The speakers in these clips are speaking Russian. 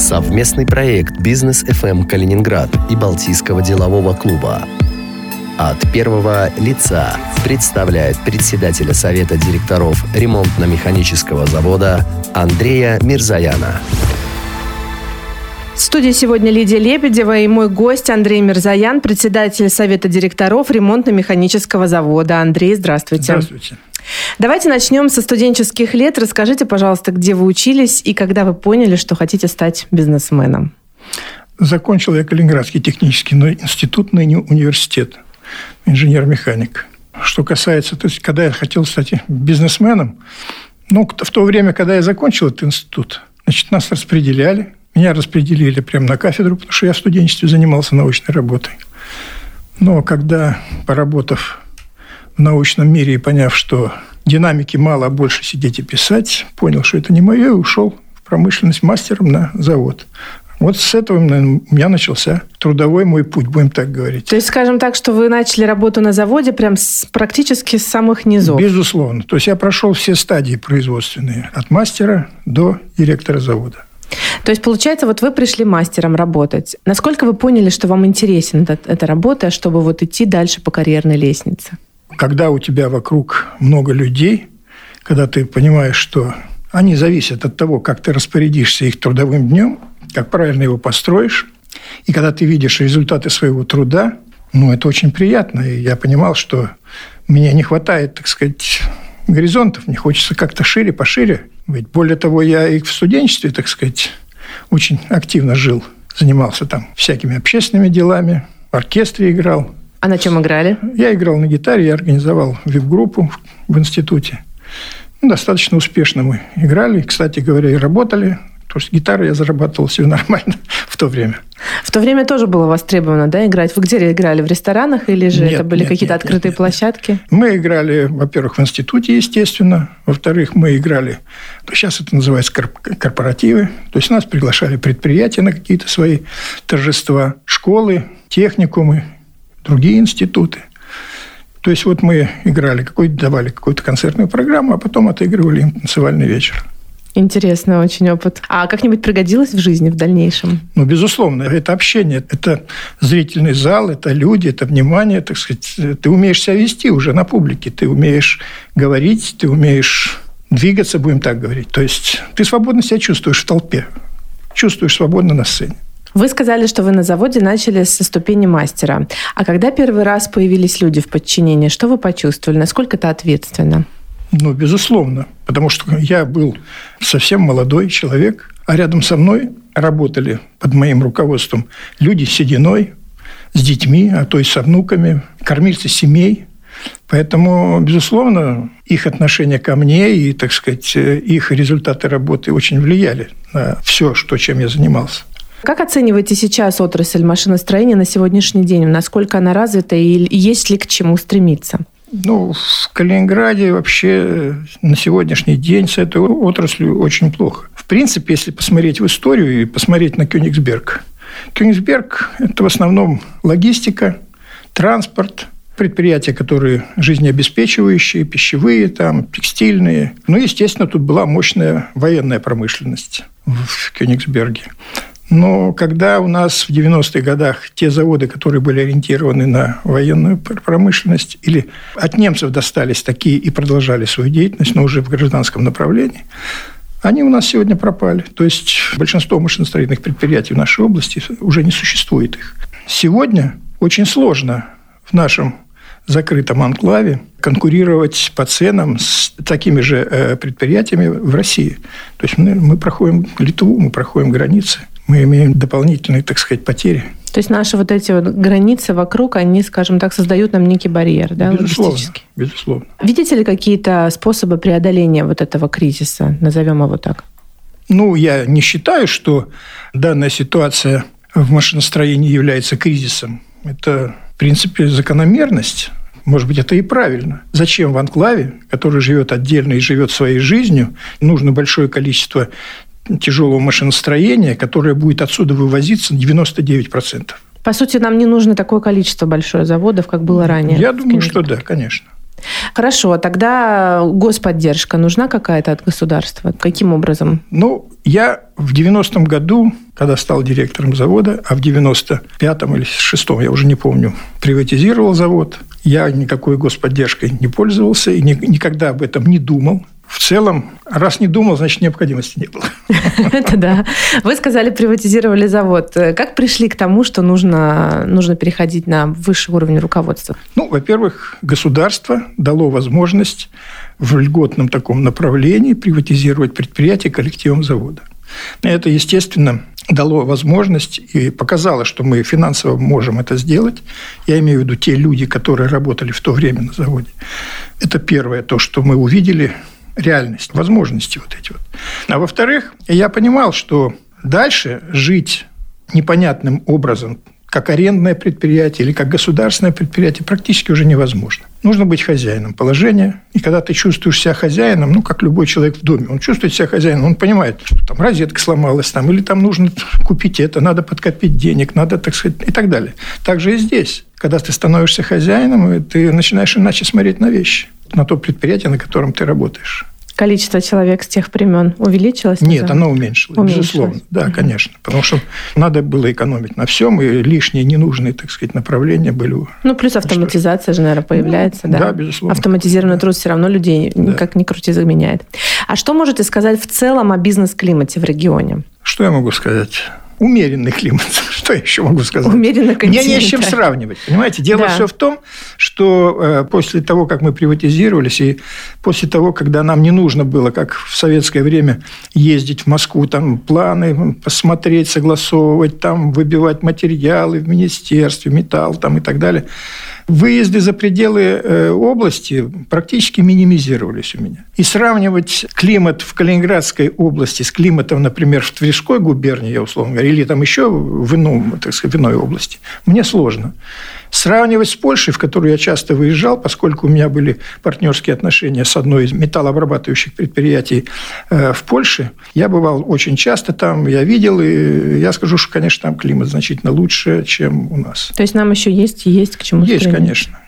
Совместный проект «Бизнес FM Калининград» и Балтийского делового клуба. От первого лица представляет председателя Совета директоров ремонтно-механического завода Андрея Мирзаяна. В студии сегодня Лидия Лебедева и мой гость Андрей Мирзаян, председатель Совета директоров ремонтно-механического завода. Андрей, здравствуйте. Здравствуйте. Давайте начнем со студенческих лет. Расскажите, пожалуйста, где вы учились и когда вы поняли, что хотите стать бизнесменом? Закончил я Калининградский технический институт, ныне университет, инженер-механик. Что касается, то есть, когда я хотел стать бизнесменом, ну, в то время, когда я закончил этот институт, значит, нас распределяли. Меня распределили прямо на кафедру, потому что я в студенчестве занимался научной работой. Но когда, поработав в научном мире и поняв, что динамики мало, а больше сидеть и писать, понял, что это не мое, и ушел в промышленность мастером на завод. Вот с этого наверное, у меня начался трудовой мой путь, будем так говорить. То есть, скажем так, что вы начали работу на заводе прям с, практически с самых низов? Безусловно. То есть, я прошел все стадии производственные, от мастера до директора завода. То есть, получается, вот вы пришли мастером работать. Насколько вы поняли, что вам интересен эта, эта работа, чтобы вот идти дальше по карьерной лестнице? Когда у тебя вокруг много людей, когда ты понимаешь, что они зависят от того, как ты распорядишься их трудовым днем, как правильно его построишь, и когда ты видишь результаты своего труда, ну, это очень приятно. И я понимал, что мне не хватает, так сказать, горизонтов, мне хочется как-то шире, пошире быть. Более того, я и в студенчестве, так сказать, очень активно жил, занимался там всякими общественными делами, в оркестре играл, а на чем играли? Я играл на гитаре, я организовал вип-группу в институте. Ну, достаточно успешно мы играли. Кстати говоря, и работали. Потому что гитару я зарабатывал все нормально в то время. В то время тоже было востребовано, да, играть? Вы где играли? В ресторанах или же нет, это были какие-то нет, открытые нет, площадки? Мы играли, во-первых, в институте, естественно. Во-вторых, мы играли, сейчас это называется корпоративы. То есть нас приглашали предприятия на какие-то свои торжества, школы, техникумы другие институты. То есть вот мы играли, какой-то давали какую-то концертную программу, а потом отыгрывали им танцевальный вечер. Интересный очень опыт. А как-нибудь пригодилось в жизни в дальнейшем? Ну, безусловно. Это общение, это зрительный зал, это люди, это внимание, так сказать. Ты умеешь себя вести уже на публике, ты умеешь говорить, ты умеешь двигаться, будем так говорить. То есть ты свободно себя чувствуешь в толпе, чувствуешь свободно на сцене. Вы сказали, что вы на заводе начали со ступени мастера. А когда первый раз появились люди в подчинении, что вы почувствовали? Насколько это ответственно? Ну, безусловно. Потому что я был совсем молодой человек, а рядом со мной работали под моим руководством люди с сединой, с детьми, а то и с внуками, кормильцы семей. Поэтому, безусловно, их отношение ко мне и, так сказать, их результаты работы очень влияли на все, что, чем я занимался. Как оцениваете сейчас отрасль машиностроения на сегодняшний день? Насколько она развита и есть ли к чему стремиться? Ну, в Калининграде вообще на сегодняшний день с этой отраслью очень плохо. В принципе, если посмотреть в историю и посмотреть на Кёнигсберг. Кёнигсберг – это в основном логистика, транспорт, предприятия, которые жизнеобеспечивающие, пищевые, там, текстильные. Ну, естественно, тут была мощная военная промышленность в Кёнигсберге. Но когда у нас в 90-х годах те заводы, которые были ориентированы на военную промышленность, или от немцев достались такие и продолжали свою деятельность, но уже в гражданском направлении, они у нас сегодня пропали. То есть большинство машиностроительных предприятий в нашей области уже не существует их. Сегодня очень сложно в нашем закрытом анклаве конкурировать по ценам с такими же э, предприятиями в России. То есть мы, мы проходим Литву, мы проходим границы мы имеем дополнительные, так сказать, потери. То есть наши вот эти вот границы вокруг, они, скажем так, создают нам некий барьер, да, безусловно, безусловно. Видите ли какие-то способы преодоления вот этого кризиса, назовем его так? Ну, я не считаю, что данная ситуация в машиностроении является кризисом. Это, в принципе, закономерность. Может быть, это и правильно. Зачем в анклаве, который живет отдельно и живет своей жизнью, нужно большое количество тяжелого машиностроения, которое будет отсюда вывозиться 99%. По сути, нам не нужно такое количество большое заводов, как было ранее. Я думаю, что да, конечно. Хорошо, тогда господдержка нужна какая-то от государства? Каким образом? Ну, я в 90-м году, когда стал директором завода, а в 95-м или 6-м, я уже не помню, приватизировал завод, я никакой господдержкой не пользовался и никогда об этом не думал в целом, раз не думал, значит, необходимости не было. Это да. Вы сказали, приватизировали завод. Как пришли к тому, что нужно, нужно переходить на высший уровень руководства? Ну, во-первых, государство дало возможность в льготном таком направлении приватизировать предприятие коллективом завода. Это, естественно, дало возможность и показало, что мы финансово можем это сделать. Я имею в виду те люди, которые работали в то время на заводе. Это первое, то, что мы увидели реальность, возможности вот эти вот. А во-вторых, я понимал, что дальше жить непонятным образом, как арендное предприятие или как государственное предприятие, практически уже невозможно. Нужно быть хозяином положения. И когда ты чувствуешь себя хозяином, ну, как любой человек в доме, он чувствует себя хозяином, он понимает, что там розетка сломалась, там, или там нужно купить это, надо подкопить денег, надо, так сказать, и так далее. Так же и здесь. Когда ты становишься хозяином, ты начинаешь иначе смотреть на вещи, на то предприятие, на котором ты работаешь количество человек с тех времен увеличилось? Нет, оно уменьшилось, уменьшилось. безусловно. Да, угу. конечно. Потому что надо было экономить на всем, и лишние ненужные, так сказать, направления были. Ну, плюс автоматизация же, наверное, появляется. Ну, да? да, безусловно. Автоматизированный труд все равно людей да. как ни крути заменяет. А что можете сказать в целом о бизнес-климате в регионе? Что я могу сказать? Умеренный климат. Что я еще могу сказать? Умеренный Мне не с чем сравнивать. Понимаете, дело да. все в том, что э, после того, как мы приватизировались, и после того, когда нам не нужно было, как в советское время, ездить в Москву, там планы посмотреть, согласовывать, там выбивать материалы в министерстве, металл там и так далее – выезды за пределы э, области практически минимизировались у меня. И сравнивать климат в Калининградской области с климатом, например, в Тверской губернии, я условно говоря, или там еще в, ином, так сказать, в иной области, мне сложно. Сравнивать с Польшей, в которую я часто выезжал, поскольку у меня были партнерские отношения с одной из металлообрабатывающих предприятий э, в Польше, я бывал очень часто там, я видел, и я скажу, что, конечно, там климат значительно лучше, чем у нас. То есть нам еще есть есть к чему Есть, конечно.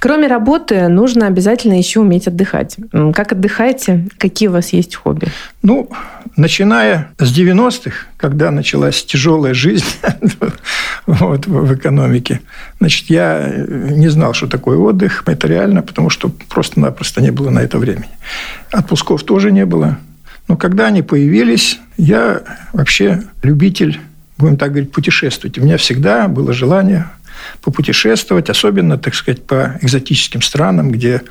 Кроме работы, нужно обязательно еще уметь отдыхать. Как отдыхаете? Какие у вас есть хобби? Ну, начиная с 90-х, когда началась тяжелая жизнь в экономике, значит, я не знал, что такое отдых. Это реально, потому что просто-напросто не было на это времени. Отпусков тоже не было. Но когда они появились, я вообще любитель, будем так говорить, путешествовать. У меня всегда было желание попутешествовать, особенно, так сказать, по экзотическим странам, где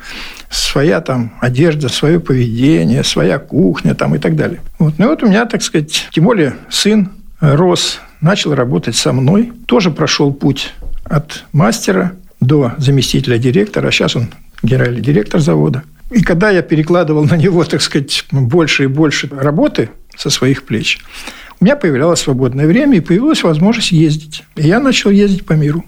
своя там одежда, свое поведение, своя кухня там и так далее. Вот. Ну и вот у меня, так сказать, тем более сын рос, начал работать со мной, тоже прошел путь от мастера до заместителя директора, а сейчас он генеральный директор завода. И когда я перекладывал на него, так сказать, больше и больше работы со своих плеч, у меня появлялось свободное время и появилась возможность ездить. И я начал ездить по миру.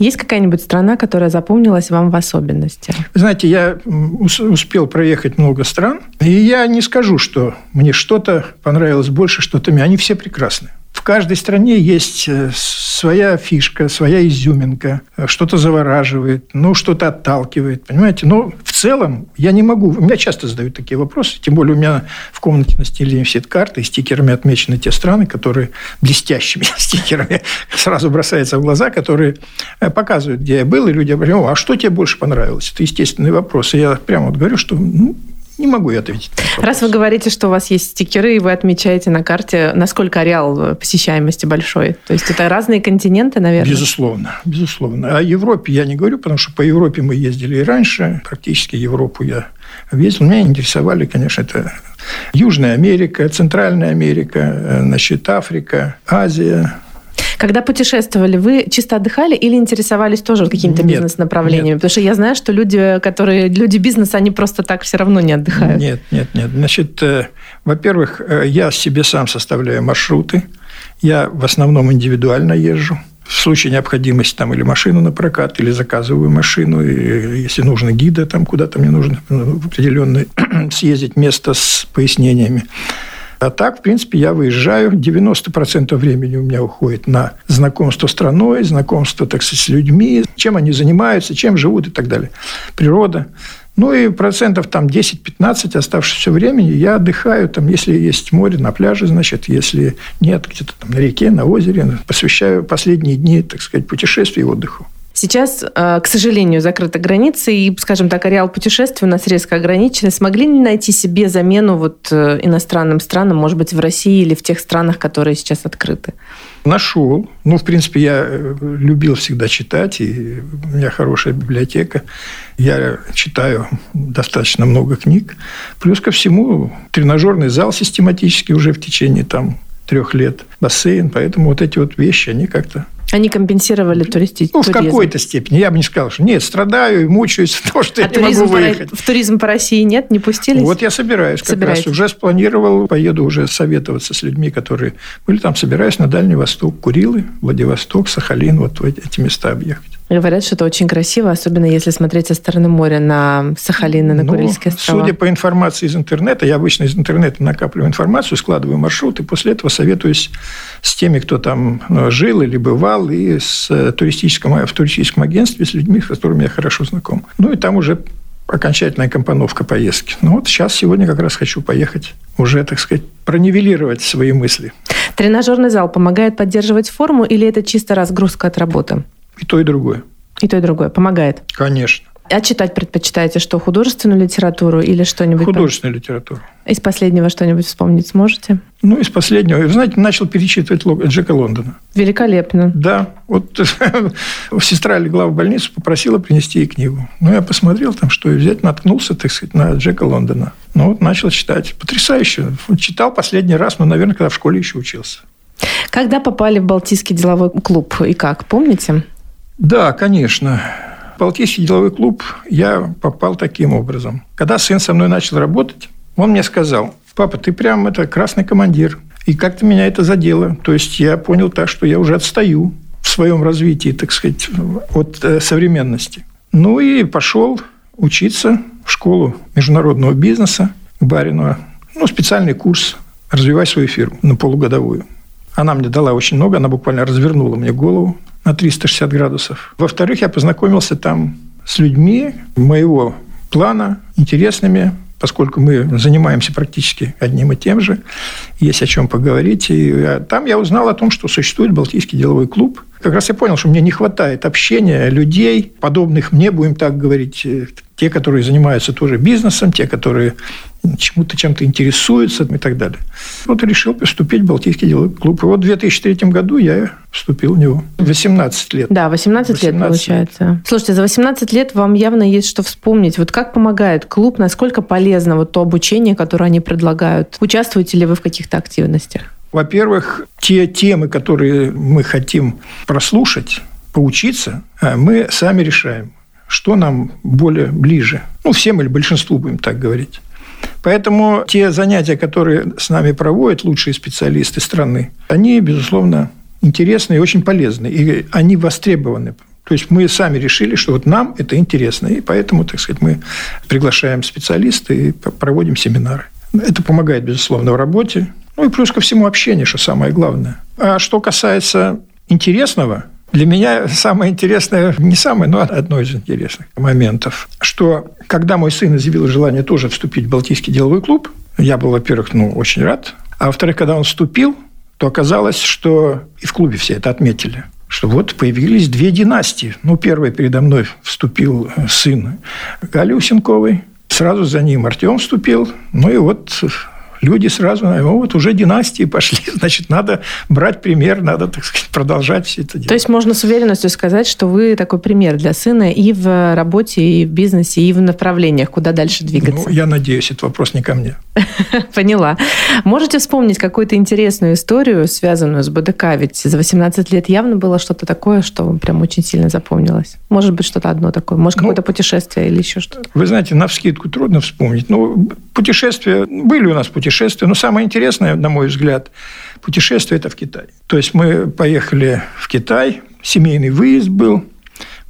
Есть какая-нибудь страна, которая запомнилась вам в особенности? Знаете, я успел проехать много стран, и я не скажу, что мне что-то понравилось больше, что-то мне. Они все прекрасны. В каждой стране есть э, своя фишка, своя изюминка, э, что-то завораживает, ну, что-то отталкивает, понимаете? Но в целом я не могу... Меня часто задают такие вопросы, тем более у меня в комнате на стиле висит карта, и стикерами отмечены те страны, которые блестящими стикерами сразу бросаются в глаза, которые э, показывают, где я был, и люди говорят, а что тебе больше понравилось? Это естественный вопрос. И я прямо вот говорю, что ну, не могу я ответить. Раз вы говорите, что у вас есть стикеры, и вы отмечаете на карте, насколько ареал посещаемости большой. То есть это разные континенты, наверное? Безусловно, безусловно. О Европе я не говорю, потому что по Европе мы ездили и раньше. Практически Европу я ездил. Меня интересовали, конечно, это Южная Америка, Центральная Америка, э, значит, Африка, Азия, когда путешествовали, вы чисто отдыхали или интересовались тоже какими-то бизнес-направлениями? Потому что я знаю, что люди, которые люди бизнеса, они просто так все равно не отдыхают. Нет, нет, нет. Значит, э, во-первых, э, я себе сам составляю маршруты. Я в основном индивидуально езжу. В случае необходимости там или машину на прокат, или заказываю машину, и, если нужно гида, там куда-то мне нужно в определенное съездить место с пояснениями. А так, в принципе, я выезжаю. 90% времени у меня уходит на знакомство с страной, знакомство, так сказать, с людьми, чем они занимаются, чем живут и так далее. Природа. Ну и процентов там 10-15 оставшегося времени я отдыхаю, там, если есть море, на пляже, значит, если нет, где-то там на реке, на озере, посвящаю последние дни, так сказать, путешествию и отдыху. Сейчас, э, к сожалению, закрыты границы, и, скажем так, ареал путешествий у нас резко ограничен. Смогли ли найти себе замену вот э, иностранным странам, может быть, в России или в тех странах, которые сейчас открыты? Нашел. Ну, в принципе, я э, любил всегда читать, и у меня хорошая библиотека. Я читаю достаточно много книг. Плюс ко всему, тренажерный зал систематически уже в течение там трех лет, бассейн. Поэтому вот эти вот вещи, они как-то они компенсировали туристический Ну, в какой-то степени. Я бы не сказал, что нет, страдаю и мучаюсь от того, что а я не могу выехать. В туризм по России нет? Не пустились? Вот я собираюсь как раз. Уже спланировал, поеду уже советоваться с людьми, которые были там. Собираюсь на Дальний Восток, Курилы, Владивосток, Сахалин, вот эти места объехать. Говорят, что это очень красиво, особенно если смотреть со стороны моря на Сахалин и на ну, Курильские острова. Судя по информации из интернета, я обычно из интернета накапливаю информацию, складываю маршрут, и после этого советуюсь с теми, кто там ну, жил или бывал, и с э, туристическом, в туристическом агентстве, с людьми, с которыми я хорошо знаком. Ну, и там уже окончательная компоновка поездки. Ну, вот сейчас, сегодня как раз хочу поехать уже, так сказать, пронивелировать свои мысли. Тренажерный зал помогает поддерживать форму или это чисто разгрузка от работы? И то, и другое. И то, и другое. Помогает? Конечно. А читать предпочитаете что, художественную литературу или что-нибудь? Художественную литературу. Из последнего что-нибудь вспомнить сможете? Ну, из последнего. Вы знаете, начал перечитывать Джека Лондона. Великолепно. Да. Вот сестра легла в больницу, попросила принести ей книгу. Ну, я посмотрел там, что и взять, наткнулся, так сказать, на Джека Лондона. Ну, вот начал читать. Потрясающе. Читал последний раз, ну, наверное, когда в школе еще учился. Когда попали в Балтийский деловой клуб и как, помните? Да, конечно. Балтийский деловой клуб я попал таким образом. Когда сын со мной начал работать, он мне сказал, папа, ты прям это красный командир. И как-то меня это задело. То есть я понял так, что я уже отстаю в своем развитии, так сказать, от э, современности. Ну и пошел учиться в школу международного бизнеса к Барину. Ну, специальный курс «Развивай свою фирму» на полугодовую. Она мне дала очень много, она буквально развернула мне голову на 360 градусов. Во-вторых, я познакомился там с людьми моего плана, интересными, поскольку мы занимаемся практически одним и тем же, есть о чем поговорить. И э, там я узнал о том, что существует Балтийский деловой клуб. Как раз я понял, что мне не хватает общения людей, подобных мне, будем так говорить, э, те, которые занимаются тоже бизнесом, те, которые чему-то чем-то интересуются и так далее. Вот решил поступить в Балтийский деловой клуб. И вот в 2003 году я вступил в него. 18 лет. Да, 18, 18 лет получается. Лет. Слушайте, за 18 лет вам явно есть что вспомнить. Вот как помогает клуб, насколько полезно вот то обучение, которое они предлагают? Участвуете ли вы в каких-то активностях? Во-первых, те темы, которые мы хотим прослушать, поучиться, а мы сами решаем что нам более ближе. Ну, всем или большинству, будем так говорить. Поэтому те занятия, которые с нами проводят лучшие специалисты страны, они, безусловно, интересны и очень полезны. И они востребованы. То есть мы сами решили, что вот нам это интересно. И поэтому, так сказать, мы приглашаем специалистов и проводим семинары. Это помогает, безусловно, в работе. Ну и плюс ко всему общение, что самое главное. А что касается интересного, для меня самое интересное, не самое, но одно из интересных моментов, что когда мой сын изъявил желание тоже вступить в Балтийский деловой клуб, я был, во-первых, ну, очень рад, а во-вторых, когда он вступил, то оказалось, что и в клубе все это отметили, что вот появились две династии. Ну, первый передо мной вступил сын Гали Усенковой, сразу за ним Артем вступил, ну и вот люди сразу, ну, вот уже династии пошли, значит, надо брать пример, надо, так сказать, продолжать все это делать. То есть можно с уверенностью сказать, что вы такой пример для сына и в работе, и в бизнесе, и в направлениях, куда дальше двигаться. Ну, я надеюсь, это вопрос не ко мне. Поняла. Можете вспомнить какую-то интересную историю, связанную с БДК? Ведь за 18 лет явно было что-то такое, что вам прям очень сильно запомнилось. Может быть, что-то одно такое. Может, ну, какое-то путешествие или еще что-то. Вы знаете, на вскидку трудно вспомнить. Но путешествия... Были у нас путешествия. Но самое интересное, на мой взгляд, путешествие – это в Китай. То есть мы поехали в Китай, семейный выезд был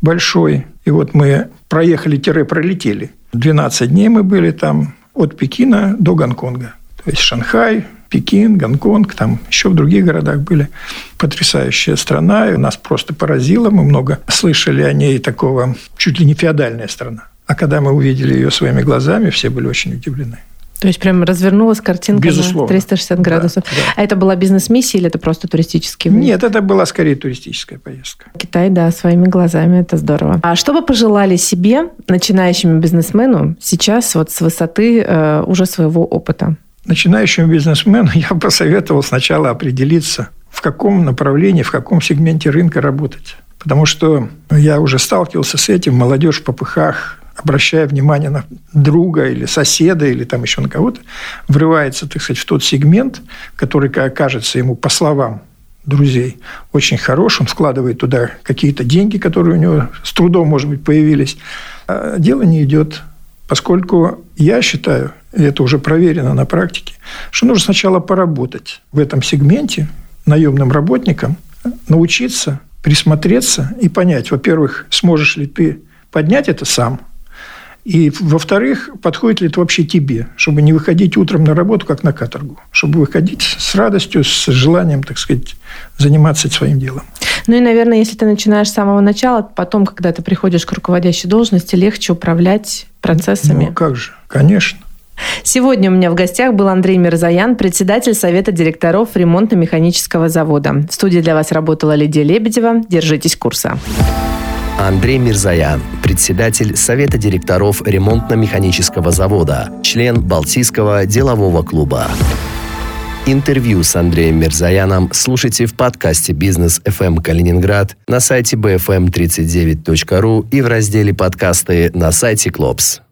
большой. И вот мы проехали-пролетели. 12 дней мы были там, от Пекина до Гонконга. То есть Шанхай, Пекин, Гонконг, там еще в других городах были. Потрясающая страна, и нас просто поразила. Мы много слышали о ней такого, чуть ли не феодальная страна. А когда мы увидели ее своими глазами, все были очень удивлены. То есть прям развернулась картинка Безусловно. на 360 градусов. Да, да. А это была бизнес-миссия или это просто туристический выезд? Нет, это была скорее туристическая поездка. Китай, да, своими глазами, это здорово. А что бы пожелали себе, начинающему бизнесмену, сейчас вот с высоты э, уже своего опыта? Начинающему бизнесмену я посоветовал сначала определиться, в каком направлении, в каком сегменте рынка работать. Потому что я уже сталкивался с этим, молодежь в попыхах, обращая внимание на друга или соседа или там еще на кого-то, врывается, так сказать, в тот сегмент, который кажется ему, по словам друзей, очень хорош, он вкладывает туда какие-то деньги, которые у него с трудом, может быть, появились. А дело не идет, поскольку я считаю, и это уже проверено на практике, что нужно сначала поработать в этом сегменте наемным работникам, научиться присмотреться и понять, во-первых, сможешь ли ты поднять это сам, и, во-вторых, подходит ли это вообще тебе, чтобы не выходить утром на работу, как на каторгу, чтобы выходить с радостью, с желанием, так сказать, заниматься своим делом. Ну и, наверное, если ты начинаешь с самого начала, потом, когда ты приходишь к руководящей должности, легче управлять процессами. Ну, как же, конечно. Сегодня у меня в гостях был Андрей Мирзаян, председатель Совета директоров ремонтно-механического завода. В студии для вас работала Лидия Лебедева. Держитесь курса. Андрей Мирзаян, председатель Совета директоров ремонтно-механического завода, член Балтийского делового клуба. Интервью с Андреем Мирзаяном слушайте в подкасте «Бизнес FM Калининград» на сайте bfm39.ru и в разделе «Подкасты» на сайте «Клопс».